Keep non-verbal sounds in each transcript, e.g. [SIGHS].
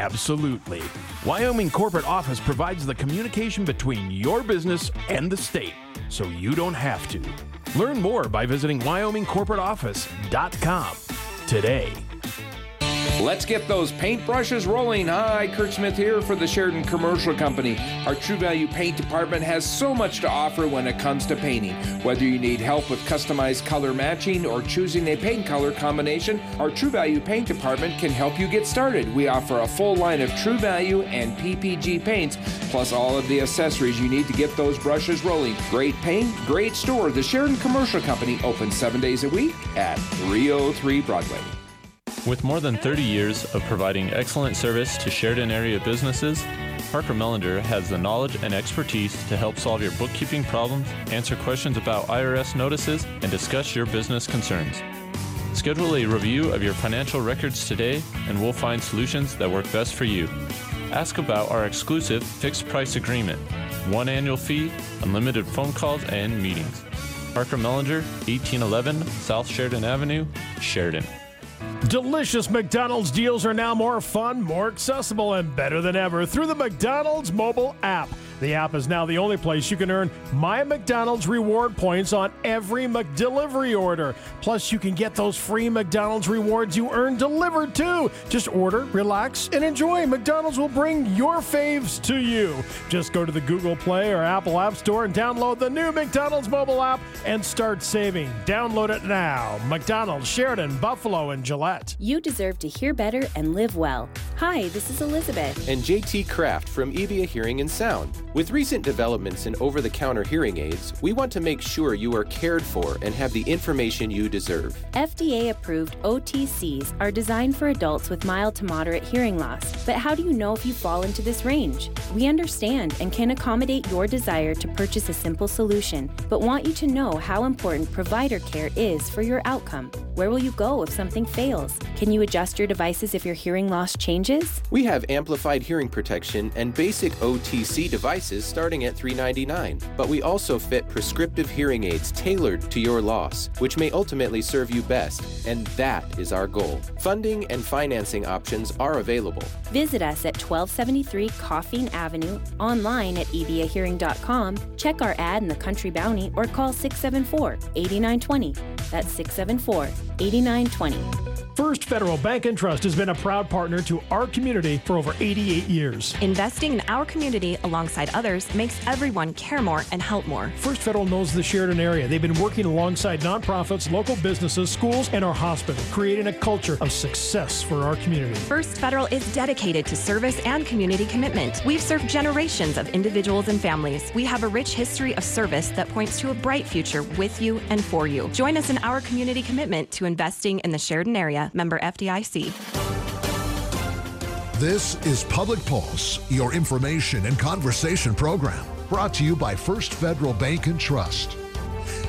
Absolutely. Wyoming Corporate Office provides the communication between your business and the state, so you don't have to. Learn more by visiting WyomingCorporateOffice.com today. Let's get those paintbrushes rolling. Hi, Kurt Smith here for the Sheridan Commercial Company. Our True Value Paint Department has so much to offer when it comes to painting. Whether you need help with customized color matching or choosing a paint color combination, our True Value Paint Department can help you get started. We offer a full line of True Value and PPG paints, plus all of the accessories you need to get those brushes rolling. Great paint, great store. The Sheridan Commercial Company opens seven days a week at 303 Broadway. With more than 30 years of providing excellent service to Sheridan area businesses, Parker Mellinger has the knowledge and expertise to help solve your bookkeeping problems, answer questions about IRS notices, and discuss your business concerns. Schedule a review of your financial records today, and we'll find solutions that work best for you. Ask about our exclusive fixed price agreement, one annual fee, unlimited phone calls, and meetings. Parker Mellinger, 1811 South Sheridan Avenue, Sheridan. Delicious McDonald's deals are now more fun, more accessible, and better than ever through the McDonald's mobile app. The app is now the only place you can earn My McDonald's reward points on every McDelivery order. Plus, you can get those free McDonald's rewards you earn delivered too. Just order, relax, and enjoy. McDonald's will bring your faves to you. Just go to the Google Play or Apple App Store and download the new McDonald's mobile app and start saving. Download it now. McDonald's, Sheridan, Buffalo, and Gillette. You deserve to hear better and live well. Hi, this is Elizabeth. And JT Kraft from Evia Hearing and Sound. With recent developments in over the counter hearing aids, we want to make sure you are cared for and have the information you deserve. FDA approved OTCs are designed for adults with mild to moderate hearing loss. But how do you know if you fall into this range? We understand and can accommodate your desire to purchase a simple solution, but want you to know how important provider care is for your outcome. Where will you go if something fails? Can you adjust your devices if your hearing loss changes? We have amplified hearing protection and basic OTC devices starting at 399, but we also fit prescriptive hearing aids tailored to your loss, which may ultimately serve you best, and that is our goal. Funding and financing options are available. Visit us at 1273 Coffeen Avenue, online at eviahearing.com, check our ad in the Country Bounty, or call 674 8920. That's 674 8920. First Federal Bank and Trust has been a proud partner to our community for over 88 years. Investing in our community alongside others makes everyone care more and help more. First Federal knows the Sheridan area. They've been working alongside nonprofits, local businesses, schools, and our hospital, creating a culture of success for our community. First Federal is dedicated to service and community commitment. We've served generations of individuals and families. We have a rich history of service that points to a bright future with you and for you. Join us in our community commitment to investing in the Sheridan area member FDIC. This is Public Pulse, your information and conversation program, brought to you by First Federal Bank and Trust.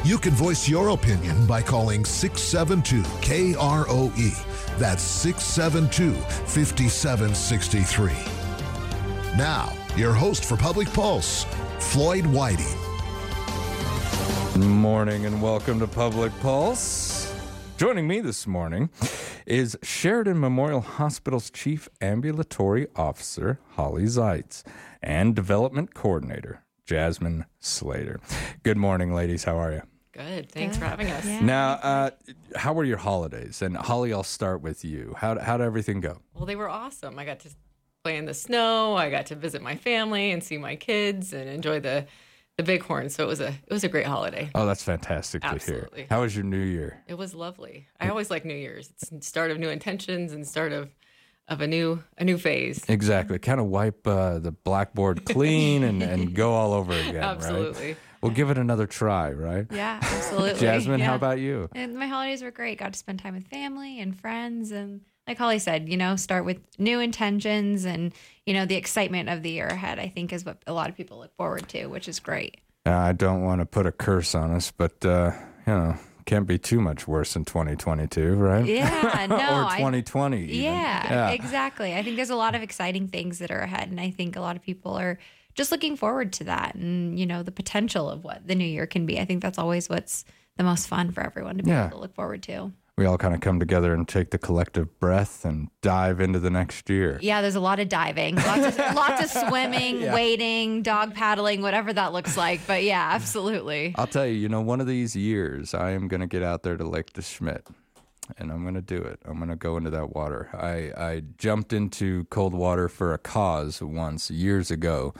You can voice your opinion by calling 672 KROE. That's 672 5763. Now, your host for Public Pulse, Floyd Whiting. Morning and welcome to Public Pulse. Joining me this morning is Sheridan Memorial Hospital's Chief Ambulatory Officer, Holly Zeitz, and Development Coordinator, Jasmine Slater. Good morning, ladies. How are you? Good. Thanks Good. for having us. Yeah. Now, uh, how were your holidays? And Holly, I'll start with you. How, how did everything go? Well, they were awesome. I got to play in the snow. I got to visit my family and see my kids and enjoy the the Bighorn. So it was a it was a great holiday. Oh, that's fantastic Absolutely. to hear. How was your New Year? It was lovely. I always like New Year's. It's start of new intentions and start of of a new a new phase. Exactly. Kind of wipe uh, the blackboard [LAUGHS] clean and, and go all over again. Absolutely. Right? We'll give it another try, right? Yeah, [LAUGHS] absolutely. Jasmine, yeah. how about you? And my holidays were great. Got to spend time with family and friends and like Holly said, you know, start with new intentions and, you know, the excitement of the year ahead, I think is what a lot of people look forward to, which is great. I don't want to put a curse on us, but, uh, you know, can't be too much worse than 2022, right? Yeah, [LAUGHS] no. or 2020. Yeah, yeah, exactly. I think there's a lot of exciting things that are ahead. And I think a lot of people are just looking forward to that and, you know, the potential of what the new year can be. I think that's always what's the most fun for everyone to be yeah. able to look forward to we all kind of come together and take the collective breath and dive into the next year. Yeah, there's a lot of diving, lots of, [LAUGHS] lots of swimming, wading, dog paddling, whatever that looks like. But yeah, absolutely. I'll tell you, you know, one of these years, I am going to get out there to Lake DeSmet and I'm going to do it. I'm going to go into that water. I, I jumped into cold water for a cause once years ago.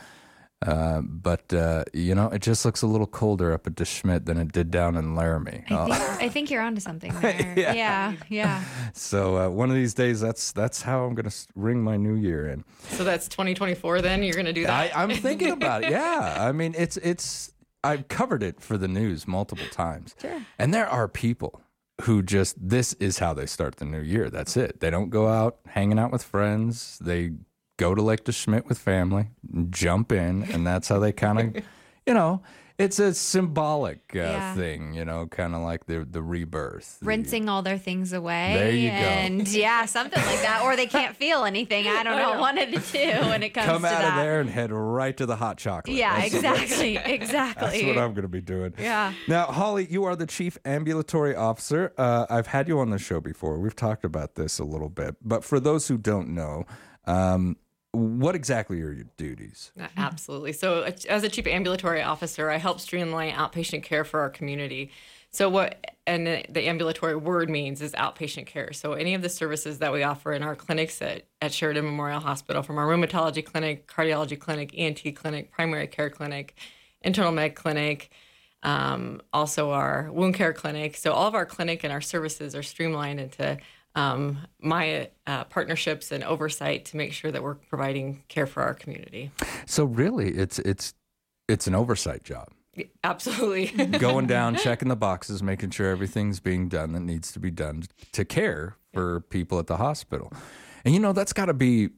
Uh, but uh, you know, it just looks a little colder up at DeSmet than it did down in Laramie. I think, [LAUGHS] I think you're onto something [LAUGHS] there. Yeah. yeah, yeah. So uh, one of these days, that's that's how I'm going to ring my new year in. So that's 2024. Then you're going to do that. I, I'm thinking about it. Yeah, [LAUGHS] I mean, it's it's. I've covered it for the news multiple times, Sure. and there are people who just this is how they start the new year. That's it. They don't go out hanging out with friends. They go to Lake DeSmet with family, jump in, and that's how they kind of, [LAUGHS] you know, it's a symbolic uh, Yeah. thing. You know, kind of like the the rebirth. the- Rinsing all their things away. There you go. Yeah, something like that. Or they can't feel anything. I don't [LAUGHS] know. One of the two when it comes to that. Come out that. of there and head right to the hot chocolate. Yeah, That's- exactly. [LAUGHS] exactly. That's what I'm going to be doing. Yeah. Now, Holly, you are the chief ambulatory officer. Uh, I've had you on the show before. We've talked about this a little bit. But for those who don't know, um, what exactly are your duties? Uh, Absolutely. So, uh, as a chief ambulatory officer, I help streamline outpatient care for our community. So, what and the ambulatory word means is outpatient care. So, any of the services that we offer in our clinics at, at Sheridan Memorial Hospital, from our rheumatology clinic, cardiology clinic, ENT clinic, primary care clinic, internal med clinic, um, also our wound care clinic. So, all of our clinic and our services are streamlined into um, my uh, partnerships and oversight to make sure that we're providing care for our community. So really, it's it's it's an oversight job. Absolutely. [LAUGHS] Going down, checking the boxes, making sure everything's being done that needs to be done to care for people at the hospital. And you know, that's got to be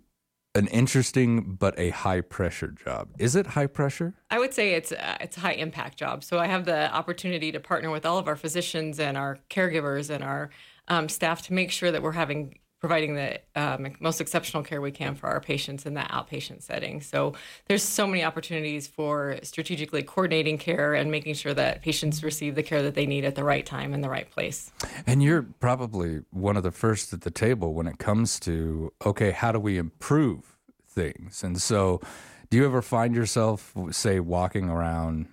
an interesting but a high pressure job. Is it high pressure? I would say it's uh, it's a high impact job. So I have the opportunity to partner with all of our physicians and our caregivers and our um, staff to make sure that we're having providing the um, most exceptional care we can for our patients in that outpatient setting. So there's so many opportunities for strategically coordinating care and making sure that patients receive the care that they need at the right time in the right place. And you're probably one of the first at the table when it comes to okay, how do we improve things? And so, do you ever find yourself, say, walking around,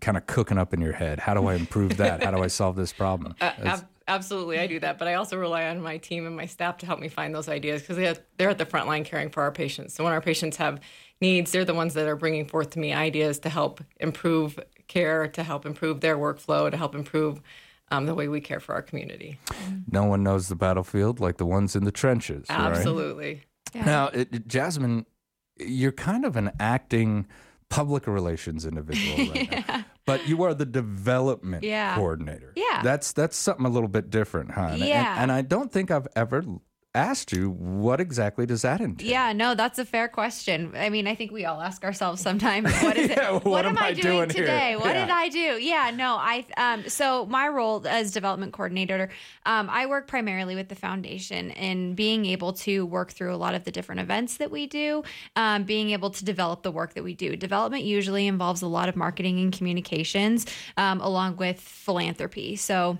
kind of cooking up in your head? How do I improve that? How do I solve this problem? Uh, ab- absolutely, I do that, but I also rely on my team and my staff to help me find those ideas because they they're at the front line caring for our patients. So when our patients have needs, they're the ones that are bringing forth to me ideas to help improve care, to help improve their workflow, to help improve um, the way we care for our community. no one knows the battlefield like the ones in the trenches. right? Absolutely. Now, it, it- Jasmine, you're kind of an acting public relations individual right now. [LAUGHS] But you are the development Yeah. coordinator. Yeah. That's that's something a little bit different, huh? Yeah. And, and I don't think I've ever asked you what exactly does that entail? Yeah, no, that's a fair question. I mean, I think we all ask ourselves sometimes, [LAUGHS] what is it? Yeah, what am I I doing, doing here? today? What Yeah. did I do? Yeah, no, I um so my role as development coordinator, um, I work primarily with the foundation in being able to work through a lot of the different events that we do, um, being able to develop the work that we do. Development usually involves a lot of marketing and communications, um, along with philanthropy. So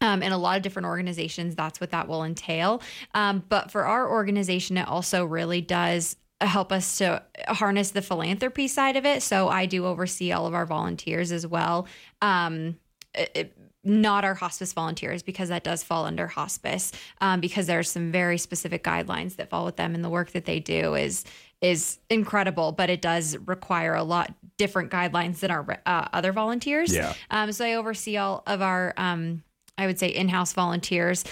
um, in a lot of different organizations, that's what that will entail. Um, but for our organization, it also really does help us to harness the philanthropy side of it. So I do oversee all of our volunteers as well. Um, it- not our hospice volunteers because that does fall under hospice um, because there are some very specific guidelines that fall with them and the work that they do is is incredible but it does require a lot different guidelines than our uh, other volunteers Yeah. um, so I oversee all of our, um, I would say, in house volunteers.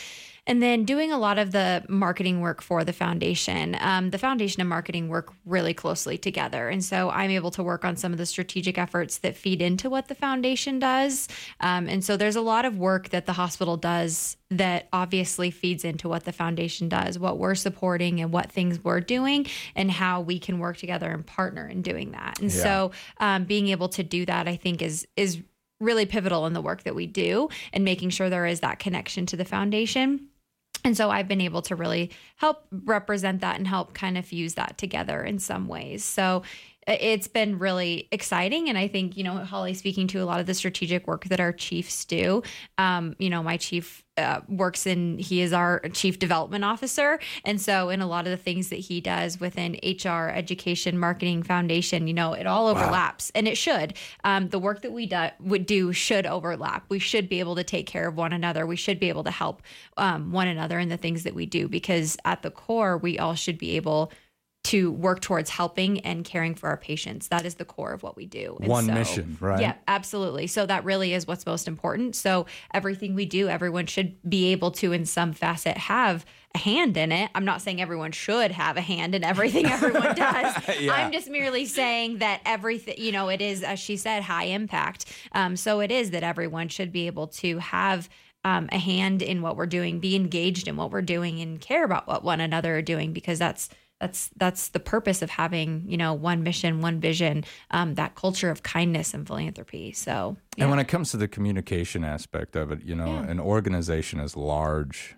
And then doing a lot of the marketing work for the foundation. Um, the foundation and marketing work really closely together. And so I'm able to work on some of the strategic efforts that feed into what the foundation does. Um, and so there's a lot of work that the hospital does that obviously feeds into what the foundation does, what we're supporting and what things we're doing, and how we can work together and partner in doing that. And Yeah. so um, being able to do that, I think, is is really pivotal in the work that we do and making sure there is that connection to the foundation. And so I've been able to really help represent that and help kind of fuse that together in some ways. So it's been really exciting. And I think, you know, Holly speaking to a lot of the strategic work that our chiefs do. Um, you know, my chief uh, works in, he is our chief development officer. And so, in a lot of the things that he does within HR, education, marketing, foundation, you know, it all overlaps and it should. Um, the work that we do, would do should overlap. We should be able to take care of one another. We should be able to help um, one another in the things that we do because at the core, we all should be able to work towards helping and caring for our patients. That is the core of what we do. And One so- mission, right? Yeah, absolutely. So that really is what's most important. So everything we do, everyone should be able to, in some facet, have a hand in it. I'm not saying everyone should have a hand in everything everyone [LAUGHS] does. Yeah. I'm just merely saying that everything, you know, it is, as she said, high impact. Um, so it is that everyone should be able to have. Um, a hand in what we're doing, be engaged in what we're doing, and care about what one another are doing because that's that's that's the purpose of having you know one mission one vision um, that culture of kindness and philanthropy. So And when it comes to the communication aspect of it, you know, Yeah. an organization as large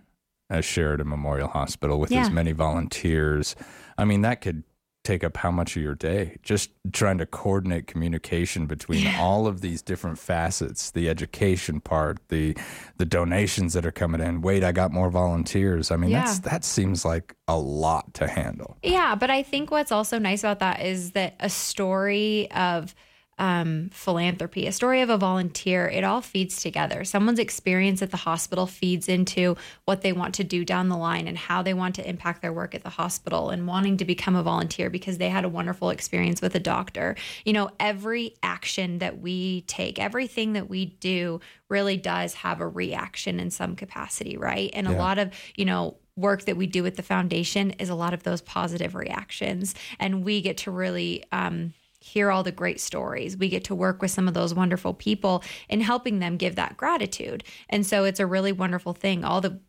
as Sheridan Memorial Hospital with as many volunteers, I mean, that could take up how much of your day? Just trying to coordinate communication between all of these different facets, the education part, the the donations that are coming in. Wait, I got more volunteers. I mean, that's that seems like a lot to handle. Yeah, but I think what's also nice about that is that a story of um, philanthropy, a story of a volunteer, it all feeds together. Someone's experience at the hospital feeds into what they want to do down the line and how they want to impact their work at the hospital and wanting to become a volunteer because they had a wonderful experience with a doctor. You know, every action that we take, everything that we do really does have a reaction in some capacity, right? And a lot of, you know, work that we do with the foundation is a lot of those positive reactions and we get to really um, hear all the great stories. We get to work with some of those wonderful people in helping them give that gratitude. And so it's a really wonderful thing. All the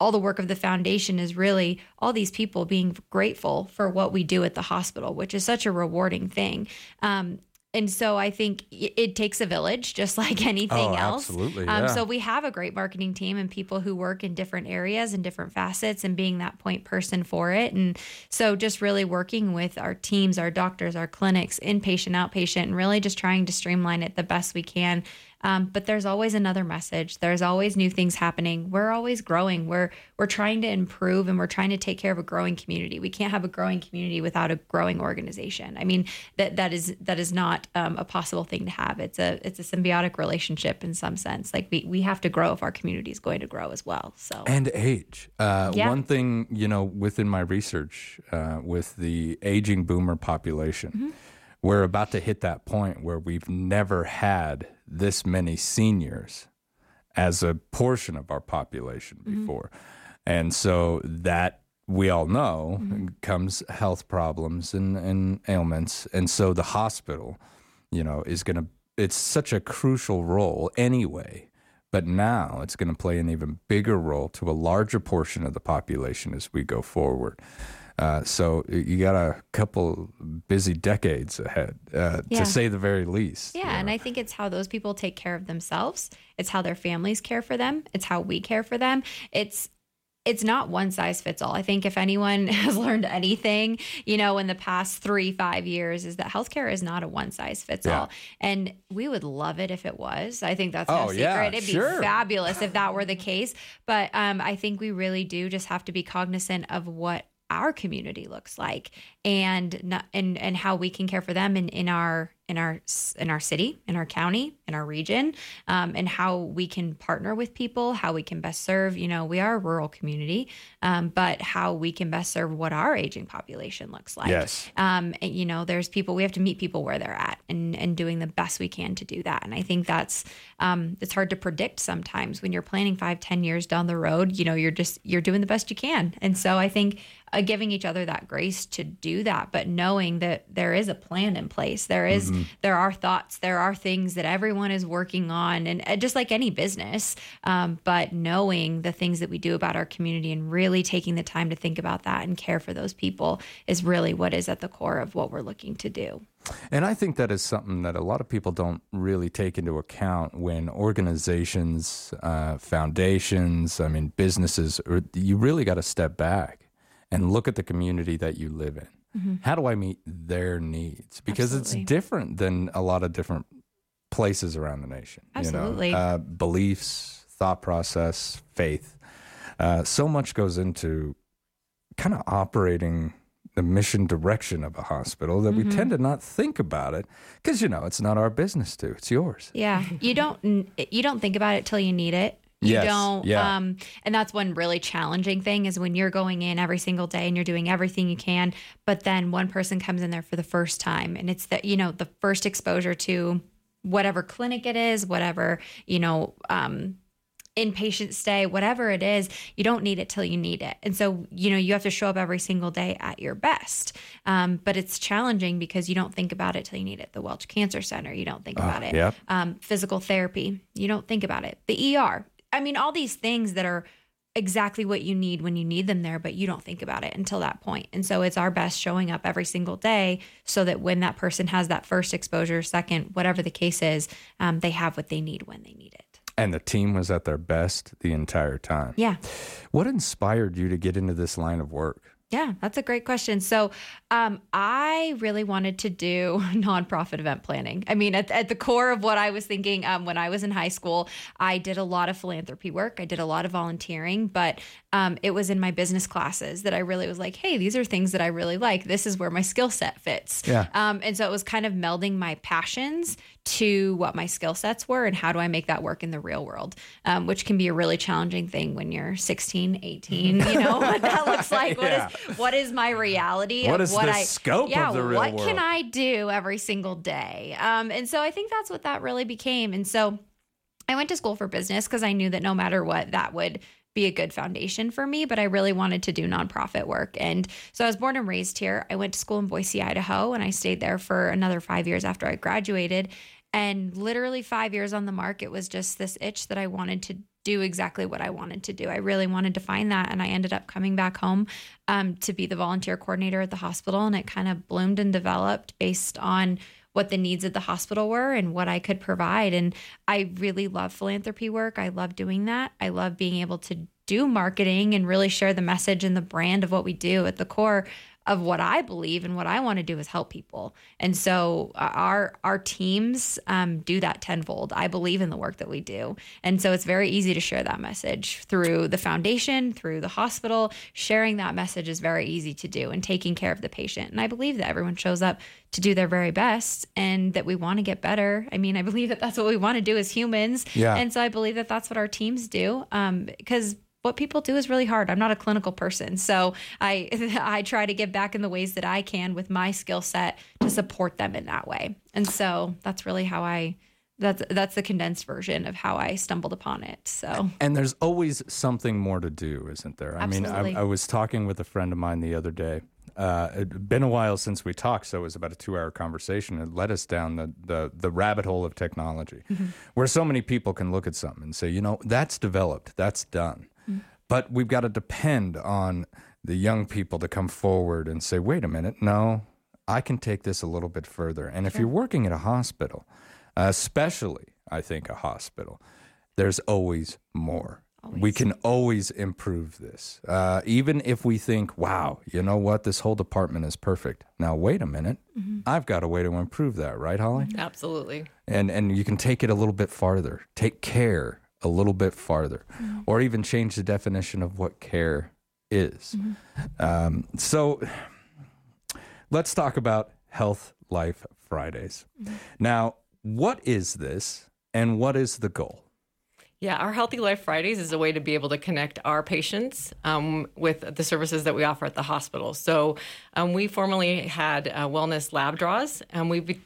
all the work of the foundation is really all these people being grateful for what we do at the hospital which is such a rewarding thing. Um, and so I think it takes a village, just [LAUGHS] like anything Oh, else. absolutely, Um, so we have a great marketing team and people who work in different areas and different facets and being that point person for it. And so just really working with our teams, our doctors, our clinics, inpatient, outpatient, and really just trying to streamline it the best we can. Um, but there's always another message. There's always new things happening. We're always growing. We're we're trying to improve and we're trying to take care of a growing community. We can't have a growing community without a growing organization. I mean that that is that is not um, a possible thing to have. It's a it's a symbiotic relationship in some sense. Like we we have to grow if our community is going to grow as well. So And age. Uh, Yeah. One thing, you know, within my research uh, with the aging boomer population, Mm-hmm. We're about to hit that point where we've never had this many seniors as a portion of our population Mm-hmm. before. And so that we all know Mm-hmm. comes health problems and, and ailments. And so the hospital, you know, is going to, it's such a crucial role anyway. But now it's going to play an even bigger role to a larger portion of the population as we go forward. Uh, so you got a couple busy decades ahead, uh, Yeah. to say the very least. Yeah, and I think it's how those people take care of themselves. It's how their families care for them. It's how we care for them. It's it's not one size fits all. I think if anyone [LAUGHS] has learned anything, you know, in the past three, five years, is that healthcare is not a one size fits Yeah. all. And we would love it if it was. I think that's no Oh, secret. yeah, It'd sure. be fabulous if that were the case. But um, I think we really do just have to be cognizant of what our community looks like and not, and and how we can care for them in, in our in our in our city in our county in our region um, and how we can partner with people how we can best serve you know we are a rural community um, but how we can best serve what our aging population looks like. Yes. um, and, you know there's people we have to meet people where they're at and and doing the best we can to do that. And i think that's um, it's hard to predict sometimes when you're planning five ten years down the road you know you're just you're doing the best you can. And so i think uh, giving each other that grace to do that but knowing that there is a plan in place there is- Mhm. there are thoughts there are things that everyone is working on and uh, just like any business um, but knowing the things that we do about our community and really taking the time to think about that and care for those people is really what is at the core of what we're looking to do And I think that is something that a lot of people don't really take into account when organizations, uh, foundations, I mean, businesses, or you really got to step back and look at the community that you live in. How do I meet their needs? Because Absolutely. it's different than a lot of different places around the nation. Absolutely. You know? uh, beliefs, thought process, faith. Uh, so much goes into kind of operating the mission direction of a hospital that Mm-hmm. we tend to not think about it because you know it's not our business to it's yours Yeah, you don't you don't think about it till you need it. You Yes, don't yeah. um and that's one really challenging thing is when you're going in every single day and you're doing everything you can, but then one person comes in there for the first time and it's the you know, the first exposure to whatever clinic it is, whatever, you know, um inpatient stay, whatever it is, you don't need it till you need it. And so, you know, you have to show up every single day at your best. Um, but it's challenging because you don't think about it till you need it. The Welch Cancer Center, you don't think about it. yep. Um, physical therapy, you don't think about it. The ER, I mean, all these things that are exactly what you need when you need them there, but you don't think about it until that point. And so it's our best showing up every single day so that when that person has that first exposure, second, whatever the case is, um, they have what they need when they need it. and the team was at their best the entire time Yeah. what inspired you to get into this line of work Yeah, that's a great question. So, um, I really wanted to do [LAUGHS] nonprofit event planning. I mean, at, at the core of what I was thinking um, when I was in high school, I did a lot of philanthropy work. I did a lot of volunteering, but um, it was in my business classes that I really was like, hey, these are things that I really like. This is where my skill set fits. Yeah. Um, and so it was kind of melding my passions to what my skill sets were and how do I make that work in the real world, um, which can be a really challenging thing when you're 16, 18, you know, [LAUGHS] what that looks like. What is Yeah. what is my reality? What of is what the I, scope of the real what can? I do every single day? Um, and so I think that's what that really became. And so I went to school for business because I knew that no matter what, that would be a good foundation for me, but I really wanted to do nonprofit work. And so I was born and raised here. I went to school in Boise, Idaho, and I stayed there for another five years after I graduated. And literally five years on the mark, it was just this itch that I wanted to do exactly what I wanted to do. I really wanted to find that. And I ended up coming back home um, to be the volunteer coordinator at the hospital. And it kind of bloomed and developed based on what the needs of the hospital were and what I could provide. And I really love philanthropy work. I love doing that. I love being able to do marketing and really share the message and the brand of what we do at the core of what I believe and what I want to do is help people. And so uh, our our teams um, do that tenfold. I believe in the work that we do, and so it's very easy to share that message through the foundation, through the hospital. Sharing that message is very easy to do, and taking care of the patient. And I believe that everyone shows up to do their very best, and that we want to get better. I mean, I believe that that's what we want to do as humans. Yeah. And so I believe that that's what our teams do, um, because what people do is really hard. I'm not a clinical person, so I [LAUGHS] I try to give back in the ways that I can with my skill set to support them in that way. And so that's really how I that's that's the condensed version of how I stumbled upon it. So And there's always something more to do, isn't there? I mean, I, I was talking with a friend of mine the other day. Uh, it'd been a while since we talked, so it was about a two-hour conversation. It led us down the, the, the rabbit hole of technology, where so many people can look at something and say, you know, that's developed, that's done. But we've got to depend on the young people to come forward and say, wait a minute, no, I can take this a little bit further. And if you're working at a hospital, especially, I think, a hospital, there's always more. We can always improve this. Uh, even if we think, wow, you know what, this whole department is perfect. Now, wait a minute. I've got a way to improve that, right, Holly? Absolutely. and and you can take it a little bit farther take care a little bit farther or even change the definition of what care is. Um, so let's talk about health life fridays. Now what is this and what is the goal? Yeah, our Healthy Life Fridays is a way to be able to connect our patients um, with the services that we offer at the hospital. So um, we formerly had uh, wellness lab draws, and we've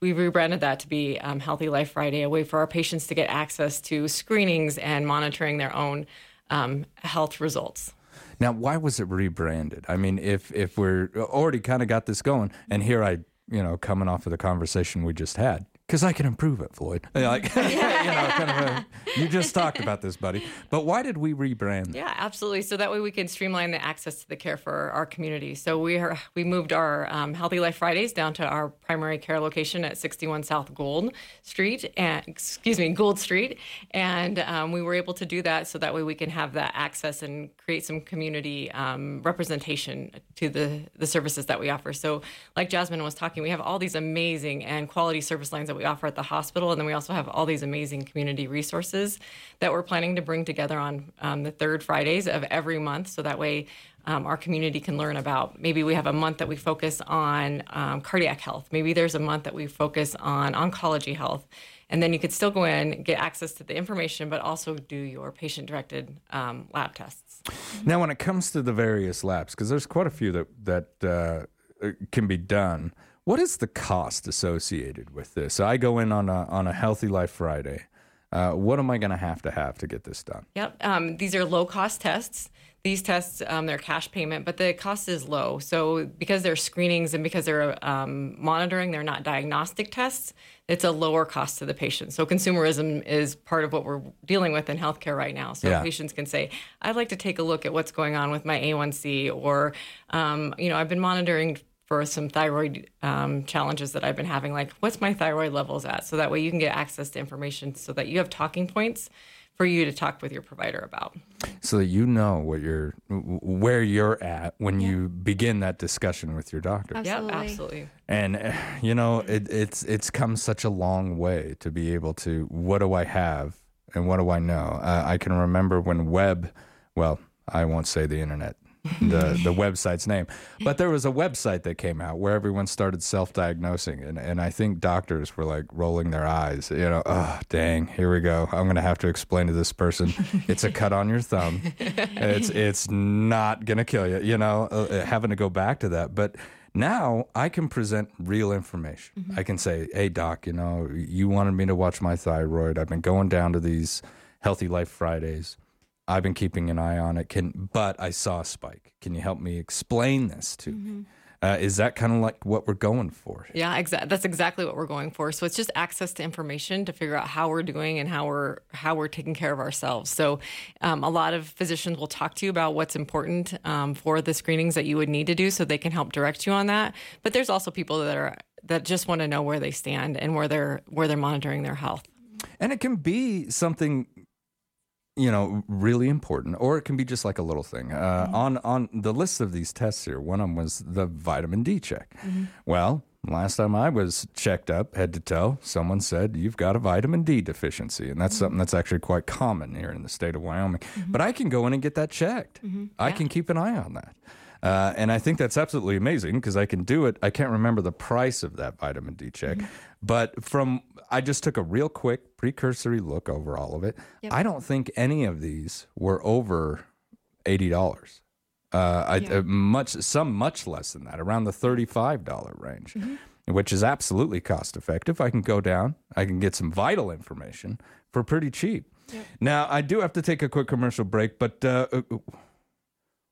we've rebranded that to be um, Healthy Life Friday, a way for our patients to get access to screenings and monitoring their own um, health results. now why was it rebranded i mean if if we're already kind of got this going and here i you know coming off of the conversation we just had because I can improve it, Floyd. [LAUGHS] Like, [LAUGHS] you know, kind of a, you just talked about this, buddy. But why did we rebrand? Yeah, absolutely. So that way we can streamline the access to the care for our community. So we are we moved our um, Healthy Life Fridays down to our primary care location at 61 South Gould Street, and excuse me, Gould Street, and um, we were able to do that so that way we can have that access and create some community um, representation to the the services that we offer. So, like Jasmine was talking, we have all these amazing and quality service lines that we offer at the hospital, and then we also have all these amazing community resources that we're planning to bring together on um, the third Fridays of every month, so that way. Um, our community can learn about. Maybe we have a month that we focus on um, cardiac health. Maybe there's a month that we focus on oncology health. And then you could still go in, get access to the information, but also do your patient directed um, lab tests. Now, when it comes to the various labs, because there's quite a few that, that uh, can be done, what is the cost associated with this? I go in on a, on a Healthy Life Friday. Uh, what am I going to have to have to get this done? Yep. Um, these are low cost tests. These tests, um, they're cash payment, but the cost is low. So because they're screenings and because they're um, monitoring, they're not diagnostic tests. It's a lower cost to the patient. So consumerism is part of what we're dealing with in healthcare right now. So Yeah. patients can say, "I'd like to take a look at what's going on with my A1C," or, um, you know, I've been monitoring for some thyroid um, challenges that I've been having. Like, what's my thyroid levels at? So that way you can get access to information, so that you have talking points for you to talk with your provider about. so that you know what you're where you're at when you begin that discussion with your doctor. Yep, absolutely. And [SIGHS] you know, it, it's it's come such a long way to be able to what do I have and what do I know? Uh, I can remember when web, well, I won't say the internet, the the website's name, but there was a website that came out where everyone started self-diagnosing, and and I think doctors were like rolling their eyes, you know, oh dang, here we go. I'm gonna have to explain to this person, it's a cut on your thumb, it's it's not gonna kill you, you know, uh, having to go back to that, but. Now I can present real information. I can say, "Hey doc, you know, you wanted me to watch my thyroid. I've been going down to these Healthy Life Fridays. I've been keeping an eye on it. Can but I saw a spike. Can you help me explain this to me? Uh, is that kind of like what we're going for? Yeah, exactly. that's exactly what we're going for. So it's just access to information to figure out how we're doing and how we're how we're taking care of ourselves. So um, a lot of physicians will talk to you about what's important um, for the screenings that you would need to do, so they can help direct you on that. But there's also people that are that just want to know where they stand and where they're where they're monitoring their health. And it can be something, you know, really important, or it can be just like a little thing. Uh, mm-hmm. On on the list of these tests here, one of them was the vitamin D check. Mm-hmm. Well, last time I was checked up, head to toe, someone said you've got a vitamin D deficiency, and that's mm-hmm. something that's actually quite common here in the state of Wyoming. But I can go in and get that checked. I can keep an eye on that. Uh, and I think that's absolutely amazing because I can do it. I can't remember the price of that vitamin D check, but from I just took a real quick precursory look over all of it. I don't think any of these were over eighty dollars. Uh, I, uh, much some much less than that, around the thirty-five dollar range, which is absolutely cost effective. I can go down, I can get some vital information for pretty cheap. Now I do have to take a quick commercial break, but uh, uh,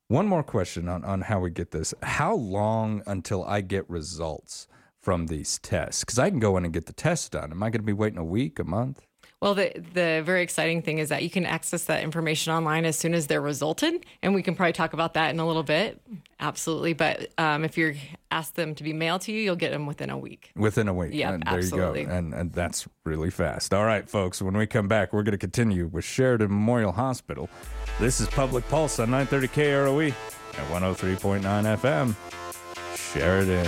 one more question on, on how we get this. How long until I get results from these tests? Because I can go in and get the test done. Am I going to be waiting a week, a month? Well, the the very exciting thing is that you can access that information online as soon as they're resulted, and we can probably talk about that in a little bit. Absolutely, but um, if you're asked them to be mailed to you, you'll get them within a week. Within a week. Yeah, absolutely. you go. And, and that's really fast. All right, folks, when we come back, we're going to continue with Sheridan Memorial Hospital. This is Public Pulse on 930 KROE at 103.9 FM. Sheridan.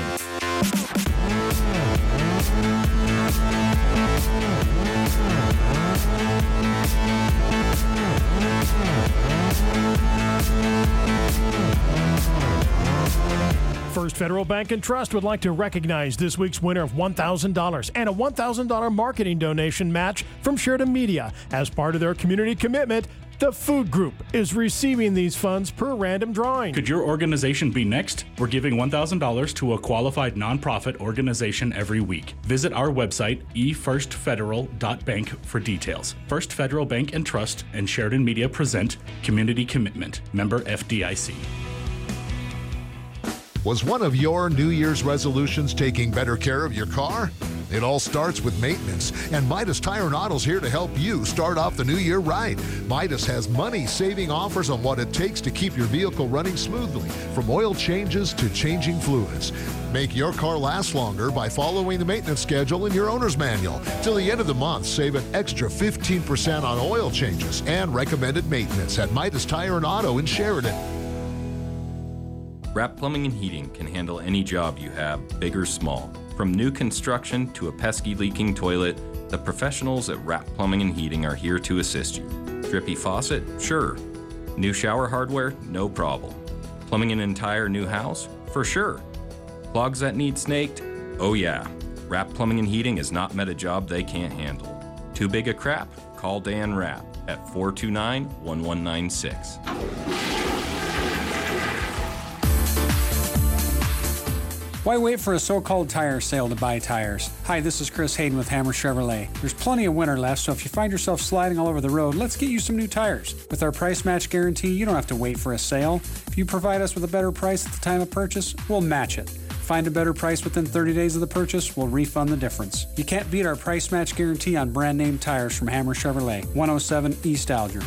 First Federal Bank and Trust would like to recognize this week's winner of $1,000 and a $1,000 marketing donation match from Sheridan Media. As part of their community commitment, the Food Group is receiving these funds per random drawing. Could your organization be next? We're giving $1,000 to a qualified nonprofit organization every week. Visit our website, efirstfederal.bank, for details. First Federal Bank and Trust and Sheridan Media present Community Commitment, member FDIC. Was one of your New Year's resolutions taking better care of your car? It all starts with maintenance, and Midas Tire and Auto's here to help you start off the new year right. Midas has money saving offers on what it takes to keep your vehicle running smoothly, from oil changes to changing fluids. Make your car last longer by following the maintenance schedule in your owner's manual. Till the end of the month, save an extra 15% on oil changes and recommended maintenance at Midas Tire and Auto in Sheridan. Rapp Plumbing and Heating can handle any job you have, big or small. From new construction to a pesky leaking toilet, the professionals at Rapp Plumbing and Heating are here to assist you. Drippy faucet? Sure. New shower hardware? No problem. Plumbing an entire new house? For sure. Clogs that need snaked? Oh yeah. Rapp Plumbing and Heating has not met a job they can't handle. Too big a crap? Call Dan Rapp at 429 1196. Why wait for a so called tire sale to buy tires? Hi, this is Chris Hayden with Hammer Chevrolet. There's plenty of winter left, so if you find yourself sliding all over the road, let's get you some new tires. With our price match guarantee, you don't have to wait for a sale. If you provide us with a better price at the time of purchase, we'll match it. Find a better price within 30 days of the purchase, we'll refund the difference. You can't beat our price match guarantee on brand name tires from Hammer Chevrolet, 107 East Alger.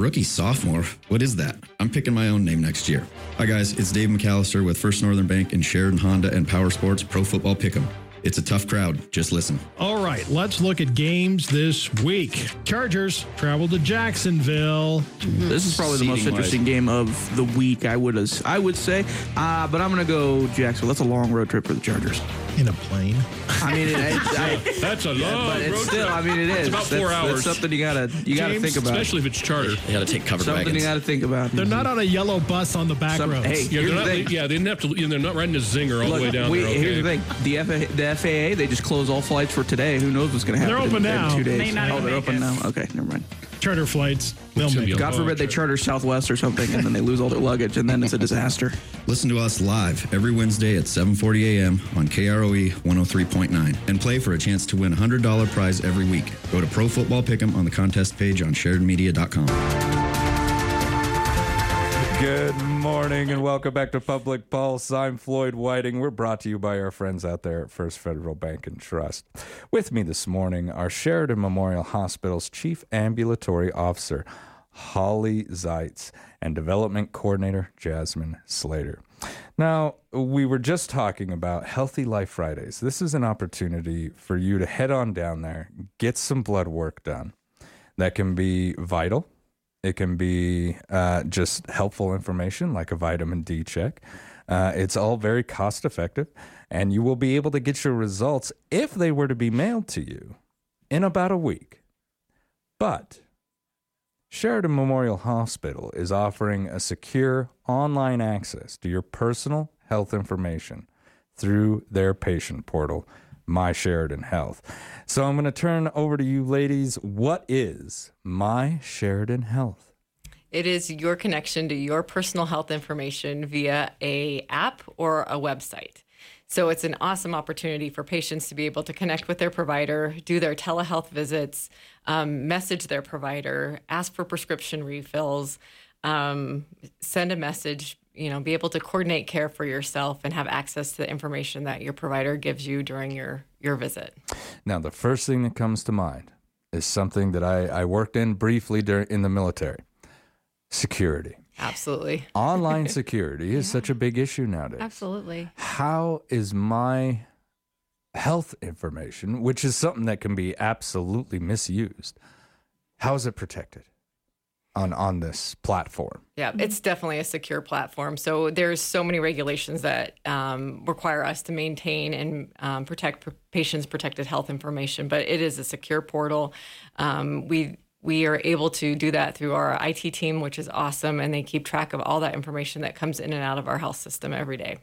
Rookie sophomore? What is that? I'm picking my own name next year. Hi, guys. It's Dave McAllister with First Northern Bank and Sheridan Honda and Power Sports Pro Football Pick'em. It's a tough crowd. Just listen. All right, let's look at games this week. Chargers travel to Jacksonville. This is probably the most interesting game of the week. I would I would say, uh, but I'm going to go Jacksonville. That's a long road trip for the Chargers. In a plane. I mean, it, I, [LAUGHS] That's a long but it's road still. trip. I mean, it It's about four That's- hours. That's something you gotta you gotta James, think about. Especially if it's charter. You got to take cover. something wagons. you gotta think about. They're not on a yellow bus on the back Some- roads. hey, Yeah, Here's they're not, the thing. yeah, they didn't have to. They're not riding a zinger all Look, the way down we- there. Okay. Here's the thing: the FAA, the FAA, they just closed all flights for today. Who knows what's going to happen? They're open in, in now. two days. May not oh, they're open it. now. Okay, never mind. Charter flights. They'll make be it. a God forbid they charter Southwest or something, and then they lose all their luggage, and then it's a disaster. [LAUGHS] Listen to us live every Wednesday at 7:40 a.m. on KROE 103.9 and play for a chance to win a $100 prize every week. Go to Pro Football Pick'em on the contest page on SheridanMedia.com. Good morning and welcome back to Public Pulse. I'm Floyd Whiting. We're brought to you by our friends out there at First Federal Bank and Trust. With me this morning are Sheridan Memorial Hospital's Chief Ambulatory Officer, Holly Zeitz, and Development Coordinator, Jasmine Slater. Now, we were just talking about Healthy Life Fridays. This is an opportunity for you to head on down there, get some blood work done. That can be vital. It can be uh, just helpful information like a vitamin D check. Uh, it's all very cost effective, and you will be able to get your results if they were to be mailed to you in about a week. But Sheridan Memorial Hospital is offering a secure online access to your personal health information through their patient portal, My Sheridan Health. So I'm going to turn over to you ladies. What is My Sheridan Health? It is your connection to your personal health information via a app or a website. So it's an awesome opportunity for patients to be able to connect with their provider, do their telehealth visits, um, message their provider, ask for prescription refills, um, send a message, you know, be able to coordinate care for yourself and have access to the information that your provider gives you during your, your visit. Now, the first thing that comes to mind is something that I, I worked in briefly during, in the military security. Absolutely. [LAUGHS] Online security is such a big issue nowadays. Absolutely. How is my health information, which is something that can be absolutely misused, how is it protected on, on this platform? Yeah, it's definitely a secure platform. So there's so many regulations that um, require us to maintain and um, protect patients' protected health information. But it is a secure portal. Um, we we are able to do that through our IT team, which is awesome, and they keep track of all that information that comes in and out of our health system every day.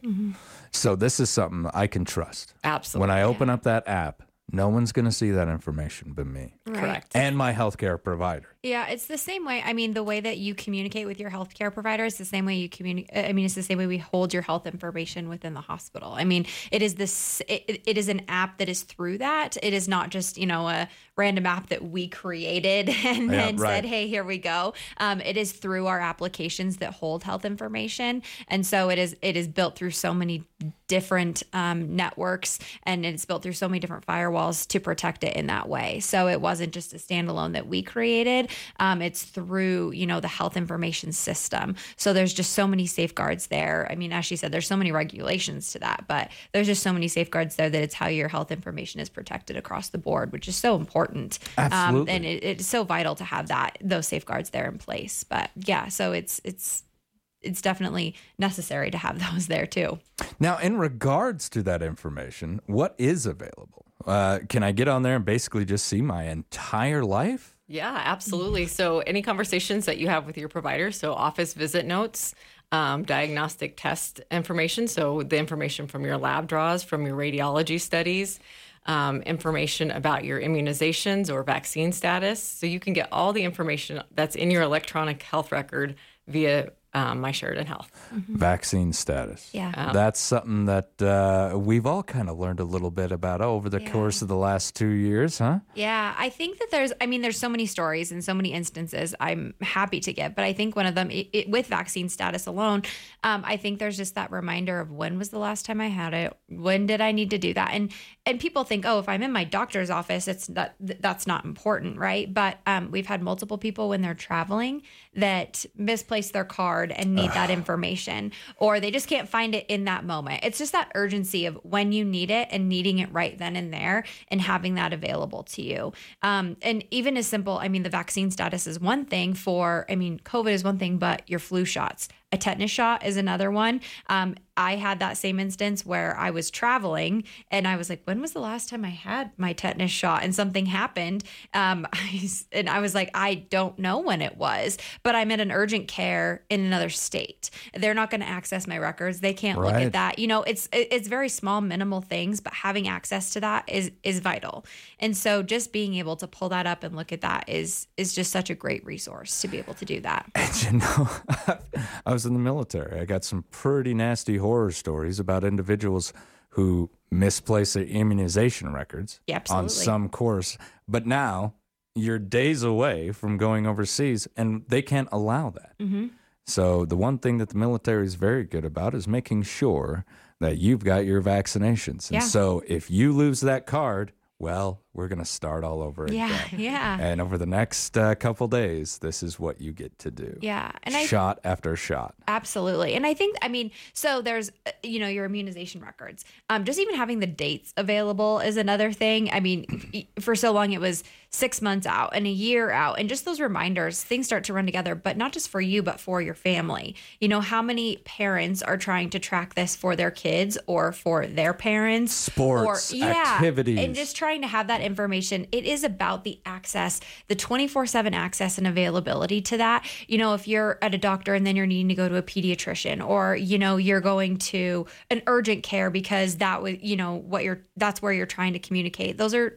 So this is something I can trust. Absolutely. When I open up that app, no one's going to see that information but me. Correct. And my healthcare provider. Yeah, it's the same way. I mean, the way that you communicate with your healthcare provider is the same way you communicate. I mean, it's the same way we hold your health information within the hospital. I mean, it is this. It, it is an app that is through that. It is not just you know a random app that we created [LAUGHS] and Yeah, then right. said, "Hey, here we go." Um, it is through our applications that hold health information, and so it is. It is built through so many different um, networks, and it's built through so many different firewalls to protect it in that way. So it wasn't just a standalone that we created. Um, it's through you know the health information system. So there's just so many safeguards there. I mean, as she said, there's so many regulations to that, but there's just so many safeguards there that it's how your health information is protected across the board, which is so important. Absolutely. Um, and it, it's so vital to have that those safeguards there in place. But yeah, so it's it's it's definitely necessary to have [LAUGHS] those there too. Now, in regards to that information, what is available? Uh, can I get on there and basically just see my entire life? Yeah, absolutely. So, any conversations that you have with your provider, so office visit notes, um, diagnostic test information, so the information from your lab draws, from your radiology studies, um, information about your immunizations or vaccine status. So, you can get all the information that's in your electronic health record via um, My Sheridan Health. Vaccine status. Yeah. Um, That's something that uh, we've all kind of learned a little bit about over the course of the last two years, huh? Yeah, I think that there's, I mean, there's so many stories and so many instances I'm happy to give, but I think one of them, it, it, with vaccine status alone, um, I think there's just that reminder of when was the last time I had it? When did I need to do that? And and people think, oh, if I'm in my doctor's office, it's that that's not important, right? But um, we've had multiple people when they're traveling that misplace their card and need that information, or they just can't find it in that moment. It's just that urgency of when you need it and needing it right then and there, and having that available to you. Um, and even as simple, I mean, the vaccine status is one thing for, I mean, COVID is one thing, but your flu shots. A tetanus shot is another one. Um, I had that same instance where I was traveling and I was like, when was the last time I had my tetanus shot? And something happened. Um, [LAUGHS] I, and I was like, I don't know when it was, but I'm at an urgent care in another state. They're not going to access my records. They can't look at that. You know, it's it's very small, minimal things, but having access to that is is vital. And so just being able to pull that up and look at that is is just such a great resource to be able to do that. [LAUGHS] And You know, [LAUGHS] I was in the military. I got some pretty nasty horror stories about individuals who misplace their immunization records Yeah, on some course. But now you're days away from going overseas and they can't allow that. Mm-hmm. So the one thing that the military is very good about is making sure that you've got your vaccinations. And Yeah. so if you lose that card, well, we're going to start all over Yeah, again. [LAUGHS] yeah. And over the next uh, couple days, this is what you get to do. Yeah, and I- shot after shot. Absolutely. And I think, I mean, so there's, uh, you know, your immunization records. Um, just even having the dates available is another thing. I mean, [CLEARS THROAT] for so long it was six months out and a year out. And just those reminders, things start to run together, but not just for you, but for your family. You know, how many parents are trying to track this for their kids or for their parents? Sports, or, yeah, activities. And just trying to have that information. It is about the access, the 24 7 access and availability to that. You know, if you're at a doctor and then you're needing to go to a pediatrician or, you know, you're going to an urgent care because that was, you know, what you're, that's where you're trying to communicate. Those are,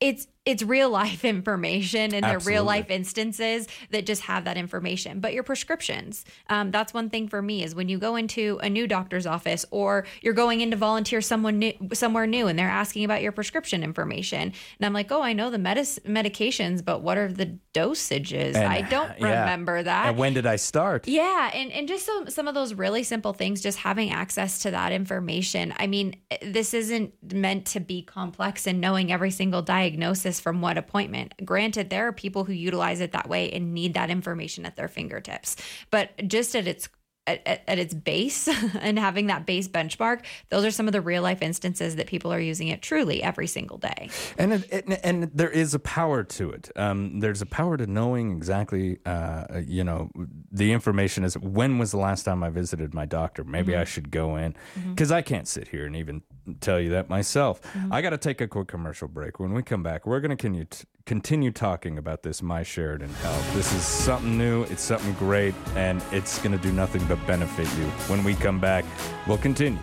it's, it's real life [LAUGHS] information and they're real life instances that just have that information. But your prescriptions, um, that's one thing for me is when you go into a new doctor's office or you're going in to volunteer someone new, somewhere new and they're asking about your prescription information. And I'm like, oh, I know the medis- medications, but what are the dosages? And- I [SIGHS] don't yeah. remember that. And when did I start? Yeah, and and just some some of those really simple things, just having access to that information. I mean, this isn't meant to be complex and knowing every single diagnosis from what appointment. Granted, there are people who utilize it that way and need that information at their fingertips, but just at its at, at, at its base [LAUGHS] and having that base benchmark, those are some of the real life instances that people are using it truly every single day. And it, it, and there is a power to it. Um, there's a power to knowing exactly, uh, you know, the information is when was the last time I visited my doctor? Maybe I Mhm. should go in because I can't sit here and even tell you that myself. Mhm. I got to take a quick commercial break. When we come back, we're going to continue continue talking about this My Sheridan Health. This is something new. It's something great, and it's going to do nothing but benefit you. When we come back, we'll continue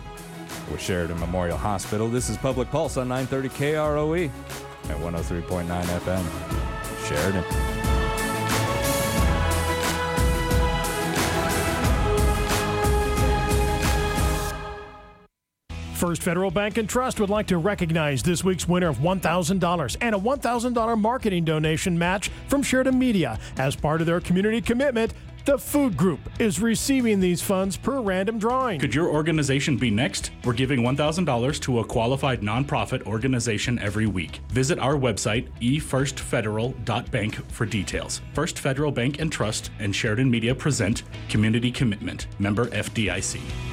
with Sheridan Memorial Hospital. This is Public Pulse on 930 KROE at 103.9 FM. Sheridan. First Federal Bank and Trust would like to recognize this week's winner of $1,000 and a $1,000 marketing donation match from Sheridan Media as part of their community commitment. The Food Group is receiving these funds per random drawing. Could your organization be next? We're giving $1,000 to a qualified nonprofit organization every week. Visit our website, efirstfederal.bank, for details. First Federal Bank and Trust and Sheridan Media present Community Commitment, member FDIC.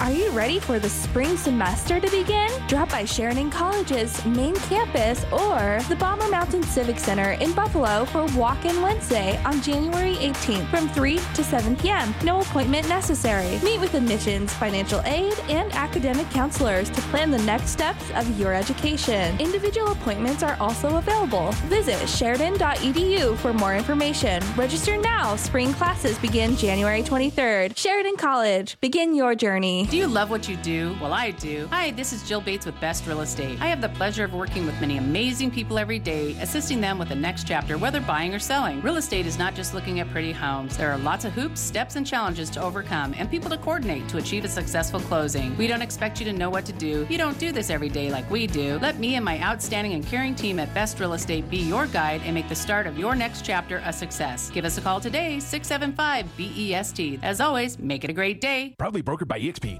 Are you ready for the spring semester to begin? Drop by Sheridan College's main campus or the Bomber Mountain Civic Center in Buffalo for Walk In Wednesday on January 18th from 3 to 7 p.m. No appointment necessary. Meet with admissions, financial aid, and academic counselors to plan the next steps of your education. Individual appointments are also available. Visit Sheridan.edu for more information. Register now. Spring classes begin January 23rd. Sheridan College. Begin your journey. Do you love what you do? Well, I do. Hi, this is Jill Bates with Best Real Estate. I have the pleasure of working with many amazing people every day, assisting them with the next chapter, whether buying or selling. Real estate is not just looking at pretty homes. There are lots of hoops, steps, and challenges to overcome, and people to coordinate to achieve a successful closing. We don't expect you to know what to do. You don't do this every day like we do. Let me and my outstanding and caring team at Best Real Estate be your guide and make the start of your next chapter a success. Give us a call today, 675 BEST. As always, make it a great day. Proudly brokered by EXP.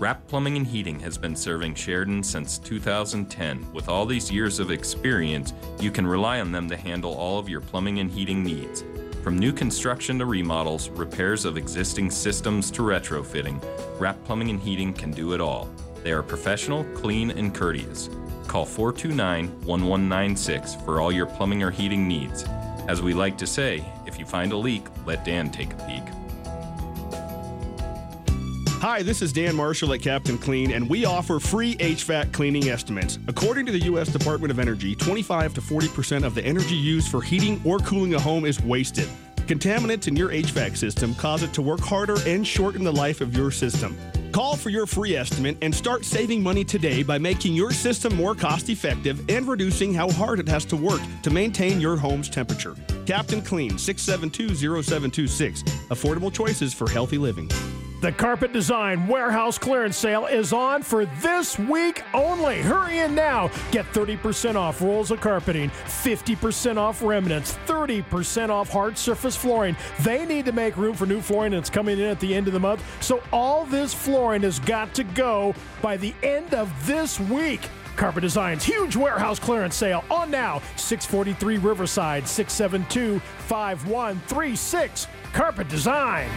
Rapp Plumbing and Heating has been serving Sheridan since 2010. With all these years of experience, you can rely on them to handle all of your plumbing and heating needs. From new construction to remodels, repairs of existing systems to retrofitting, Rapp Plumbing and Heating can do it all. They are professional, clean, and courteous. Call 429 1196 for all your plumbing or heating needs. As we like to say, if you find a leak, let Dan take a peek. Hi, this is Dan Marshall at Captain Clean, and we offer free HVAC cleaning estimates. According to the U.S. Department of Energy, 25 to 40% of the energy used for heating or cooling a home is wasted. Contaminants in your HVAC system cause it to work harder and shorten the life of your system. Call for your free estimate and start saving money today by making your system more cost effective and reducing how hard it has to work to maintain your home's temperature. Captain Clean, 672 0726. Affordable choices for healthy living. The Carpet Design Warehouse Clearance Sale is on for this week only. Hurry in now. Get 30% off rolls of carpeting, 50% off remnants, 30% off hard surface flooring. They need to make room for new flooring it's coming in at the end of the month. So all this flooring has got to go by the end of this week. Carpet Design's huge warehouse clearance sale on now. 643 Riverside, 672 5136. Carpet Design.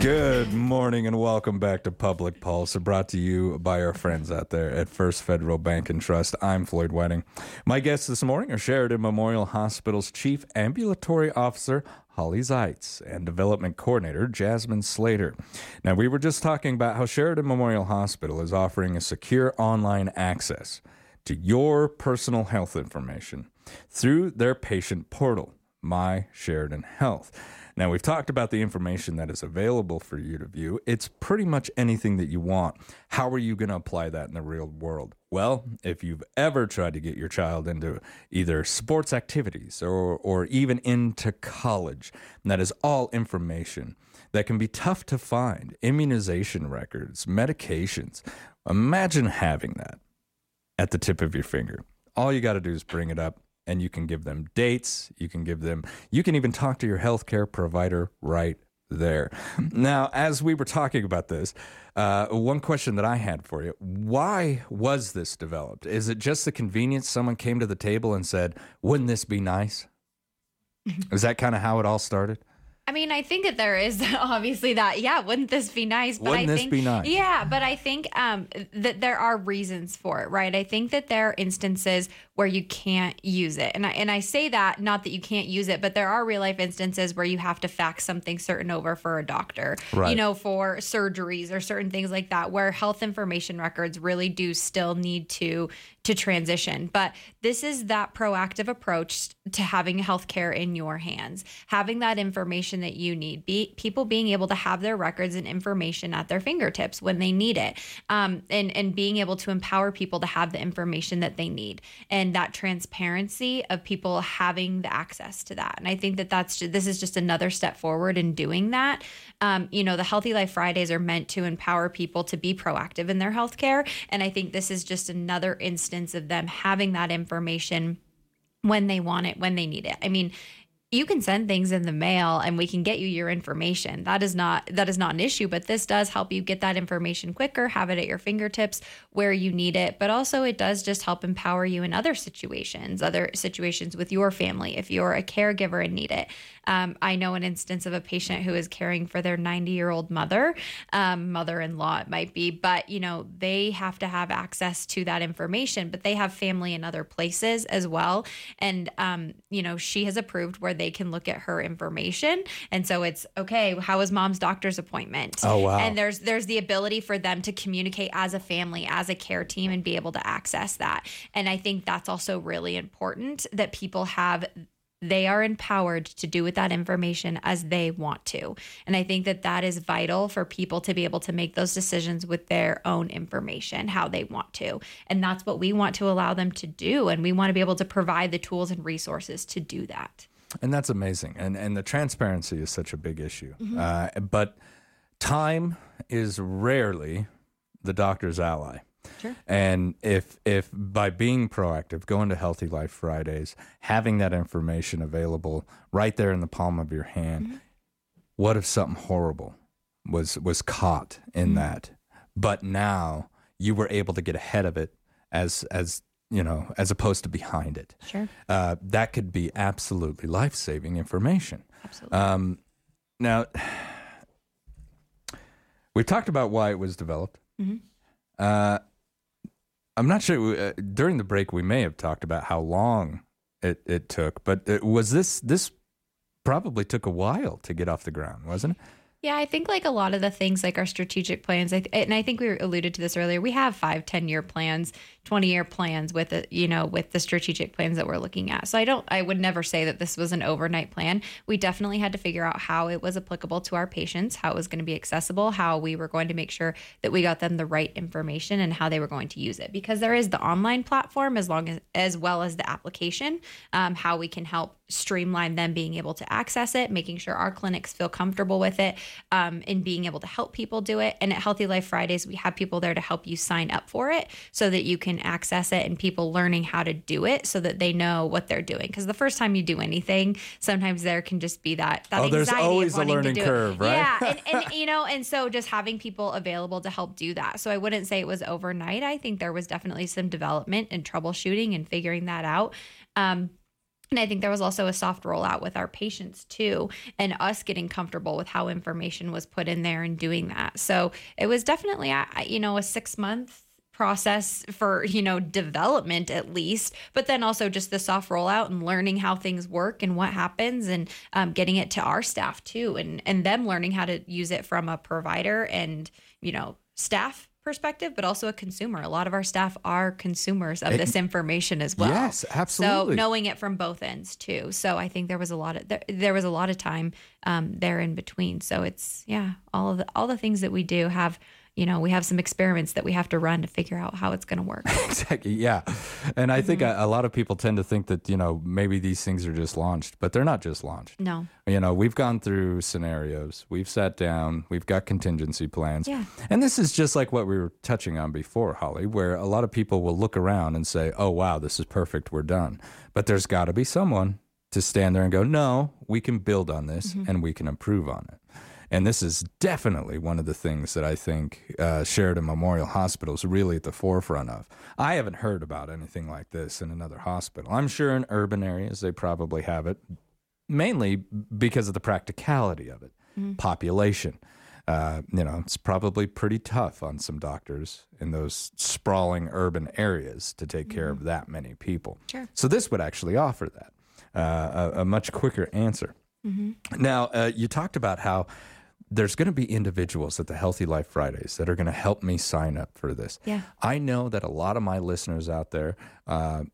Good morning and welcome back to Public Pulse, brought to you by our friends out there at First Federal Bank and Trust. I'm Floyd Wedding. My guests this morning are Sheridan Memorial Hospital's Chief Ambulatory Officer, Holly Zeitz, and Development Coordinator, Jasmine Slater. Now, we were just talking about how Sheridan Memorial Hospital is offering a secure online access to your personal health information through their patient portal, My Sheridan Health. Now, we've talked about the information that is available for you to view. It's pretty much anything that you want. How are you going to apply that in the real world? Well, if you've ever tried to get your child into either sports activities or, or even into college, that is all information that can be tough to find immunization records, medications. Imagine having that at the tip of your finger. All you got to do is bring it up and you can give them dates. You can give them, you can even talk to your healthcare provider right there. Now, as we were talking about this, uh, one question that I had for you why was this developed? Is it just the convenience someone came to the table and said, wouldn't this be nice? Is that kind of how it all started? I mean, I think that there is [LAUGHS] obviously that. Yeah, wouldn't this be nice? But wouldn't I this think, be nice? Yeah, but I think um, that there are reasons for it, right? I think that there are instances where you can't use it, and I, and I say that not that you can't use it, but there are real life instances where you have to fax something certain over for a doctor, Right. you know, for surgeries or certain things like that, where health information records really do still need to to transition. But this is that proactive approach to having healthcare in your hands, having that information that you need. Be people being able to have their records and information at their fingertips when they need it, um, and and being able to empower people to have the information that they need, and that transparency of people having the access to that. And I think that that's ju- this is just another step forward in doing that. Um, you know, the Healthy Life Fridays are meant to empower people to be proactive in their healthcare, and I think this is just another instance of them having that information when they want it, when they need it. I mean, you can send things in the mail and we can get you your information. That is not that is not an issue, but this does help you get that information quicker, have it at your fingertips where you need it, but also it does just help empower you in other situations, other situations with your family if you're a caregiver and need it. Um, I know an instance of a patient who is caring for their 90 year old mother, um, mother in law, it might be, but you know, they have to have access to that information, but they have family in other places as well. And, um, you know, she has approved where they can look at her information. And so it's okay, how was mom's doctor's appointment? Oh, wow. And there's there's the ability for them to communicate as a family, as a care team, and be able to access that. And I think that's also really important that people have they are empowered to do with that information as they want to. And I think that that is vital for people to be able to make those decisions with their own information, how they want to. And that's what we want to allow them to do. And we want to be able to provide the tools and resources to do that. And that's amazing. And and the transparency is such a big issue. Mhm. Uh, but time is rarely the doctor's ally. Sure. And if if by being proactive, going to Healthy Life Fridays, having that information available right there in the palm of your hand, what if something horrible was was caught in that? But now you were able to get ahead of it as as you know, as opposed to behind it. Sure. Uh, that could be absolutely life saving information. Absolutely. Um, now, [SIGHS] we've talked about why it was developed. Mhm. Uh, I'm not sure. Uh, during the break, we may have talked about how long it, it took, but it, was this this probably took a while to get off the ground, wasn't it? Yeah, I think like a lot of the things like our strategic plans, I th- and I think we alluded to this earlier. We have five, 10 year plans, 20 year plans with it, you know, with the strategic plans that we're looking at. So I don't, I would never say that this was an overnight plan. We definitely had to figure out how it was applicable to our patients, how it was going to be accessible, how we were going to make sure that we got them the right information and how they were going to use it. Because there is the online platform as long as, as well as the application, um, how we can help streamline them being able to access it, making sure our clinics feel comfortable with it, um, and being able to help people do it. And at Healthy Life Fridays, we have people there to help you sign up for it so that you can access it and people learning how to do it so that they know what they're doing. Because the first time you do anything, sometimes there can just be that, that Oh, there's anxiety of always a learning do it. curve, right? Yeah. [LAUGHS] And, and, you know, and so just having people available to help do that. So I wouldn't say it was overnight. I think there was definitely some development and troubleshooting and figuring that out. Um, and I think there was also a soft rollout with our patients too, and us getting comfortable with how information was put in there and doing that. So it was definitely, you know, a six month process for you know development at least but then also just the soft rollout and learning how things work and what happens and um, getting it to our staff too and and them learning how to use it from a provider and you know staff perspective but also a consumer. A lot of our staff are consumers of this information as well. Yes, absolutely. so knowing it from both ends too. So i think there was a lot of there, there was a lot of time um, there in between. So it's yeah all of the all the things that we do have you know we have some experiments that we have to run to figure out how it's going to work [LAUGHS] exactly. Yeah. And I think a, a lot of people tend to think that, you know, maybe these things are just launched, but they're not just launched. no You know, we've gone through scenarios, we've sat down, we've got contingency plans. Yeah. And this is just like what we were touching on before, Holly, where a lot of people will look around and say, oh, wow, this is perfect, we're done. But there's got to be someone to stand there and go, no, we can build on this Mhm. and we can improve on it. And this is definitely one of the things that I think uh, Sheridan Memorial Hospital is really at the forefront of. I haven't heard about anything like this in another hospital. I'm sure in urban areas they probably have it, mainly because of the practicality of it. Mhm. Population. Uh, you know, it's probably pretty tough on some doctors in those sprawling urban areas to take care of that many people. Sure. So this would actually offer that uh, a, a much quicker answer. Mhm. Now, uh, you talked about how there's going to be individuals at the Healthy Life Fridays that are going to help me sign up for this. Yeah. I know that a lot of my listeners out there, uh,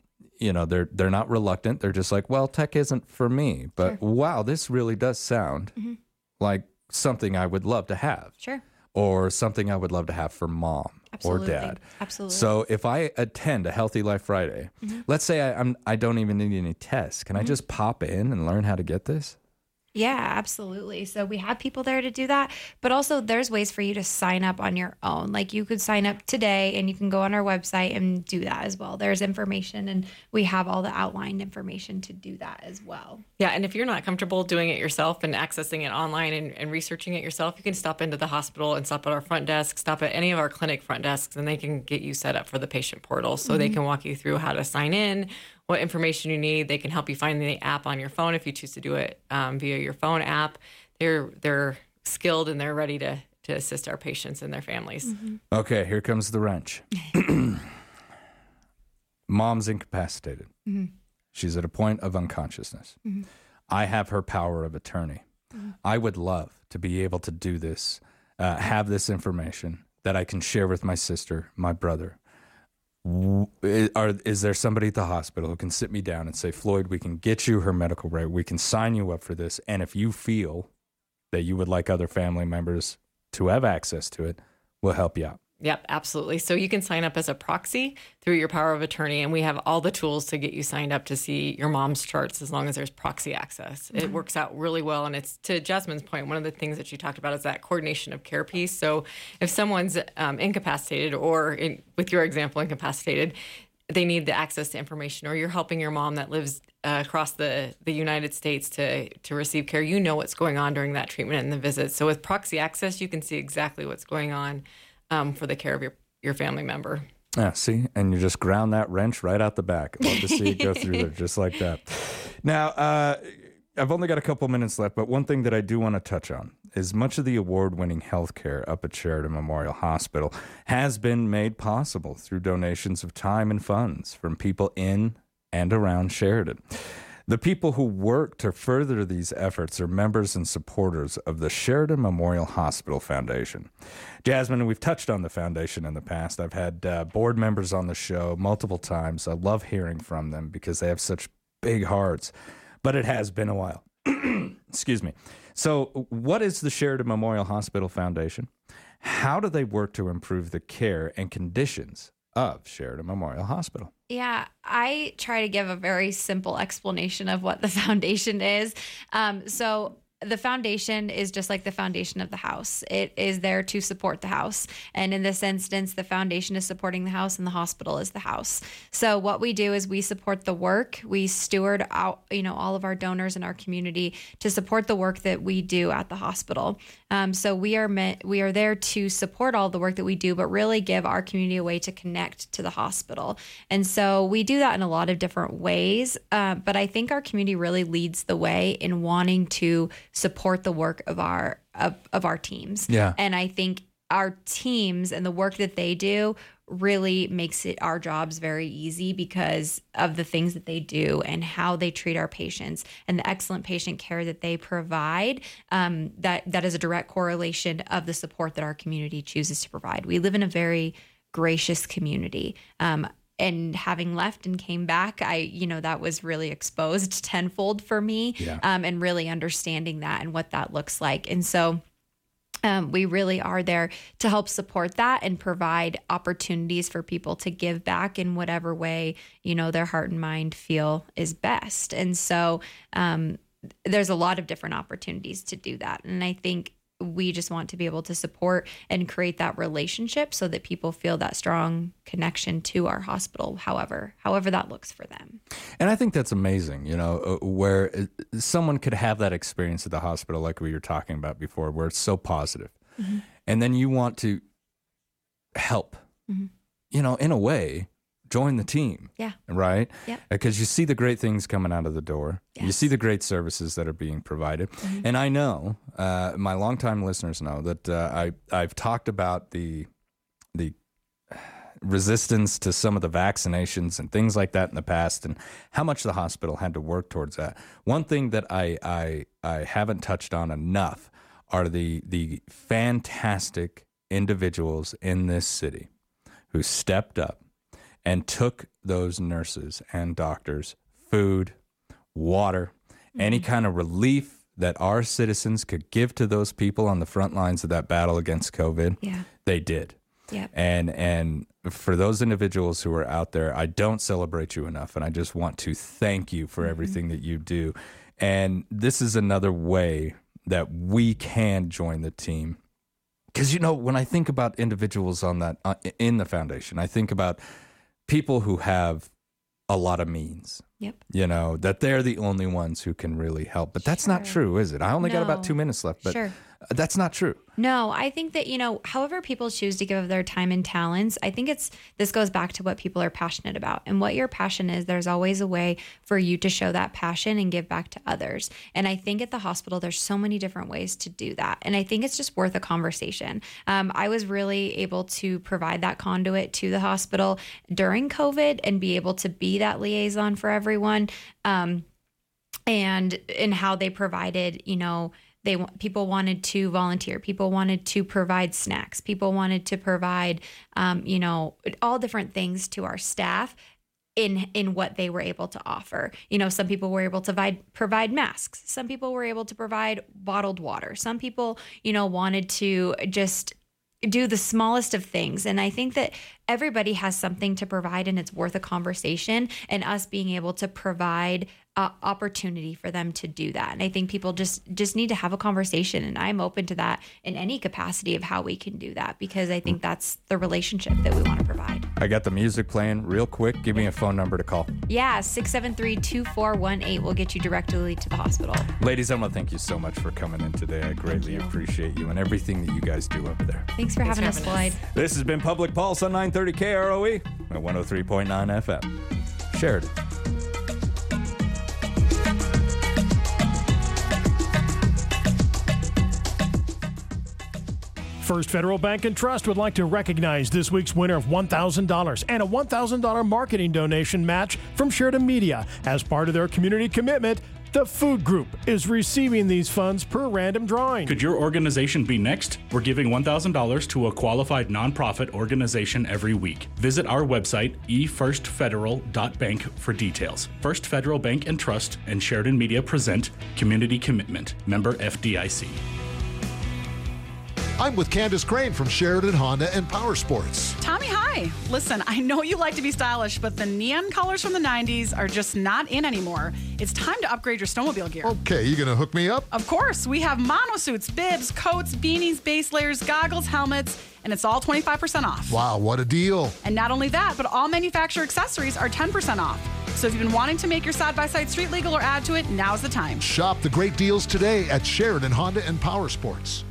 you know they're they're not reluctant. They're just like, well, tech isn't for me. But wow, this really does sound Mhm. like something I would love to have Sure. or something I would love to have for mom Absolutely. or dad. Absolutely. So if I attend a Healthy Life Friday, Mhm. let's say I, I'm I don't even need any tests. Can I Mhm. just pop in and learn how to get this? Yeah, absolutely. So we have people there to do that, but also there's ways for you to sign up on your own. Like you could sign up today and you can go on our website and do that as well. There's information and we have all the outlined information to do that as well. Yeah, and if you're not comfortable doing it yourself and accessing it online and, and researching it yourself, you can stop into the hospital and stop at our front desk, stop at any of our clinic front desks, and they can get you set up for the patient portal. So they Mhm. can walk you through how to sign in, what information you need. They can help you find the app on your phone if you choose to do it um, via your phone app. They're they're skilled and they're ready to to assist our patients and their families. Okay, here comes the wrench. [CLEARS THROAT] Mom's incapacitated. Mhm. She's at a point of unconsciousness. Mhm. I have her power of attorney. I would love to be able to do this, uh, have this information that I can share with my sister, my brother. I- eh, Are, is there somebody at the hospital who can sit me down and say, Floyd, we can get you her medical right. We can sign you up for this. And if you feel that you would like other family members to have access to it, we'll help you out. Yep, absolutely. So you can sign up as a proxy through your power of attorney, and we have all the tools to get you signed up to see your mom's charts as long as there's proxy access. It Mhm. works out really well. And it's to Jasmine's point, one of the things that you talked about is that coordination of care piece. So if someone's um, incapacitated, or in, with your example, incapacitated, they need the access to information, or you're helping your mom that lives uh, across the, the United States to, to receive care, you know what's going on during that treatment and the visit. So with proxy access, you can see exactly what's going on um, for the care of your, your family member. Yeah, see, and you just ground that wrench right out the back. Love to see it go through there [LAUGHS] just like that. Now, uh, I've only got a couple minutes left, but one thing that I do want to touch on is much of the award-winning healthcare up at Sheridan Memorial Hospital has been made possible through donations of time and funds from people in and around Sheridan. The people who work to further these efforts are members and supporters of the Sheridan Memorial Hospital Foundation. Jasmine, we've touched on the foundation in the past. I've had uh, board members on the show multiple times. I love hearing from them because they have such big hearts, but it has been a while. [CLEARS THROAT] Excuse me. So, what is the Sheridan Memorial Hospital Foundation? How do they work to improve the care and conditions of Sheridan Memorial Hospital? Yeah, I try to give a very simple explanation of what the [LAUGHS] foundation is. Um, so, the foundation is just like the foundation of the house. It is there to support the house. And in this instance, the foundation is supporting the house and the hospital is the house. So what we do is we support the work. We steward out, you know, all of our donors in our community to support the work that we do at the hospital. Um, so we are meant, we are there to support all the work that we do, but really give our community a way to connect to the hospital. And so we do that in a lot of different ways. Uh, but I think our community really leads the way in wanting to support the work of our of, of our teams. Yeah. And I think our teams and the work that they do really makes it our jobs very easy because of the things that they do and how they treat our patients and the excellent patient care that they provide um, that that is a direct correlation of the support that our community chooses to provide we live in a very gracious community um, and having left and came back i you know that was really exposed tenfold for me Yeah. um, and really understanding that and what that looks like. And so um, we really are there to help support that and provide opportunities for people to give back in whatever way you know their heart and mind feel is best. And so um, there's a lot of different opportunities to do that. And i think we just want to be able to support and create that relationship so that people feel that strong connection to our hospital however however that looks for them And I think that's amazing, you know, uh, where uh, someone could have that experience at the hospital, like we were talking about before, where it's so positive. Mhm. And then you want to help, Mhm. you know, in a way, join the team. Yeah. Right? Yep. Because you see the great things coming out of the door. You see the great services that are being provided. Mhm. And I know, uh, my longtime listeners know that uh, I, I've talked about the, the resistance to some of the vaccinations and things like that in the past and how much the hospital had to work towards that. One thing that I I, I haven't touched on enough are the the fantastic individuals in this city who stepped up and took those nurses and doctors food, water, any kind of relief that our citizens could give to those people on the front lines of that battle against COVID. Yeah. They did. Yep. And and for those individuals who are out there, I don't celebrate you enough and I just want to thank you for everything that you do. And this is another way that we can join the team. Cuz you know, when I think about individuals on that uh, in the foundation, I think about people who have a lot of means. Yep. You know, that they're the only ones who can really help. But that's not true, is it? I only got about 2 minutes left, but Sure. That's not true. No, I think that, you know, however people choose to give their time and talents, I think it's this goes back to what people are passionate about. And what your passion is, there's always a way for you to show that passion and give back to others. And I think at the hospital, there's so many different ways to do that. And I think it's just worth a conversation. Um, I was really able to provide that conduit to the hospital during COVID and be able to be that liaison for everyone. Um, and in how they provided, you know, they people wanted to volunteer, people wanted to provide snacks, people wanted to provide, um, you know, all different things to our staff in in what they were able to offer. You know, some people were able to provide masks. Some people were able to provide bottled water. Some people, you know, wanted to just do the smallest of things and i think that everybody has something to provide and it's worth a conversation and us being able to provide uh, opportunity for them to do that and i think people just just need to have a conversation and i'm open to that in any capacity of how we can do that because i think that's the relationship that we want to provide I got the music playing real quick. Give me a phone number to call. yeah 673-2418 will get you directly to the hospital Ladies, I want to thank you so much for coming in today. I greatly appreciate you and everything that you guys do over there. thanks for having us floyd This has been Public Pulse on 930 KROE at 103.9 FM. Sheridan. First Federal Bank and Trust would like to recognize this week's winner of $1,000 and a $1,000 marketing donation match from Sheridan Media. As part of their community commitment, the Food Group is receiving these funds per random drawing. Could your organization be next? We're giving $1,000 to a qualified nonprofit organization every week. Visit our website, efirstfederal.bank, for details. First Federal Bank and Trust and Sheridan Media present Community Commitment, member FDIC. I'm with Candace Crane from Sheridan Honda and Power Sports. Tommy, hi. Listen, I know you like to be stylish, but the neon colors from the 90s are just not in anymore. It's time to upgrade your snowmobile gear. Okay, you gonna hook me up? Of course, we have monosuits, bibs, coats, beanies, base layers, goggles, helmets, and it's all 25% off. Wow, what a deal! And not only that, but all manufacturer accessories are 10% off. So if you've been wanting to make your side by side street legal or add to it, now's the time. Shop the great deals today at Sheridan Honda and Power Sports.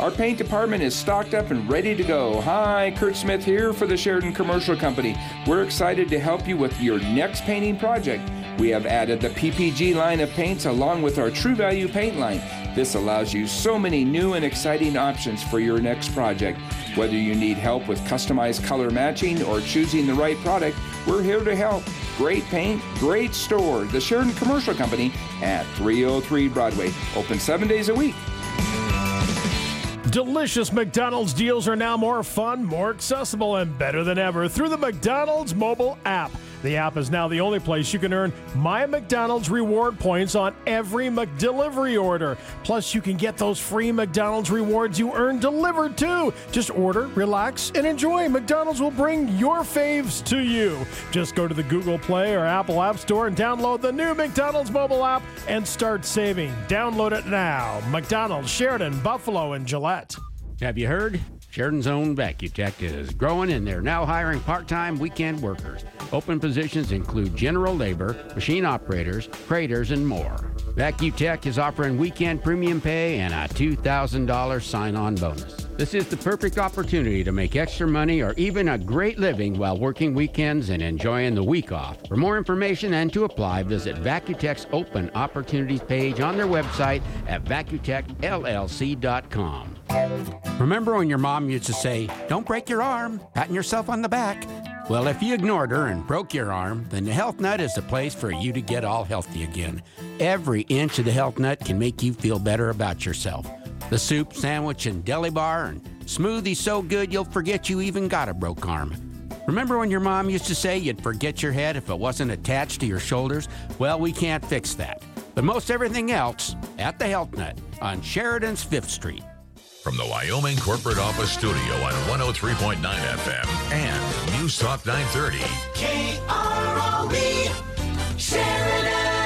Our paint department is stocked up and ready to go. Hi, Kurt Smith here for the Sheridan Commercial Company. We're excited to help you with your next painting project. We have added the PPG line of paints along with our True Value paint line. This allows you so many new and exciting options for your next project. Whether you need help with customized color matching or choosing the right product, we're here to help. Great paint, great store. The Sheridan Commercial Company at 303 Broadway. Open seven days a week. Delicious McDonald's deals are now more fun, more accessible, and better than ever through the McDonald's mobile app. The app is now the only place you can earn My McDonald's reward points on every McDelivery order. Plus, you can get those free McDonald's rewards you earn delivered too. Just order, relax, and enjoy. McDonald's will bring your faves to you. Just go to the Google Play or Apple App Store and download the new McDonald's mobile app and start saving. Download it now. McDonald's, Sheridan, Buffalo, and Gillette. Have you heard? Sheridan's own VacuTech is growing and they're now hiring part time weekend workers. Open positions include general labor, machine operators, craters, and more. VacuTech is offering weekend premium pay and a $2,000 sign on bonus. This is the perfect opportunity to make extra money or even a great living while working weekends and enjoying the week off. For more information and to apply, visit VacuTech's open opportunities page on their website at vacutechllc.com. Remember when your mom used to say, Don't break your arm, patting yourself on the back? Well, if you ignored her and broke your arm, then the Health Nut is the place for you to get all healthy again. Every inch of the Health Nut can make you feel better about yourself. The soup, sandwich, and deli bar and smoothie so good you'll forget you even got a broke arm. Remember when your mom used to say you'd forget your head if it wasn't attached to your shoulders? Well, we can't fix that. But most everything else at the Health Nut on Sheridan's 5th Street from the Wyoming Corporate Office Studio on 103.9 FM and News Talk 930. KROE, Sheridan.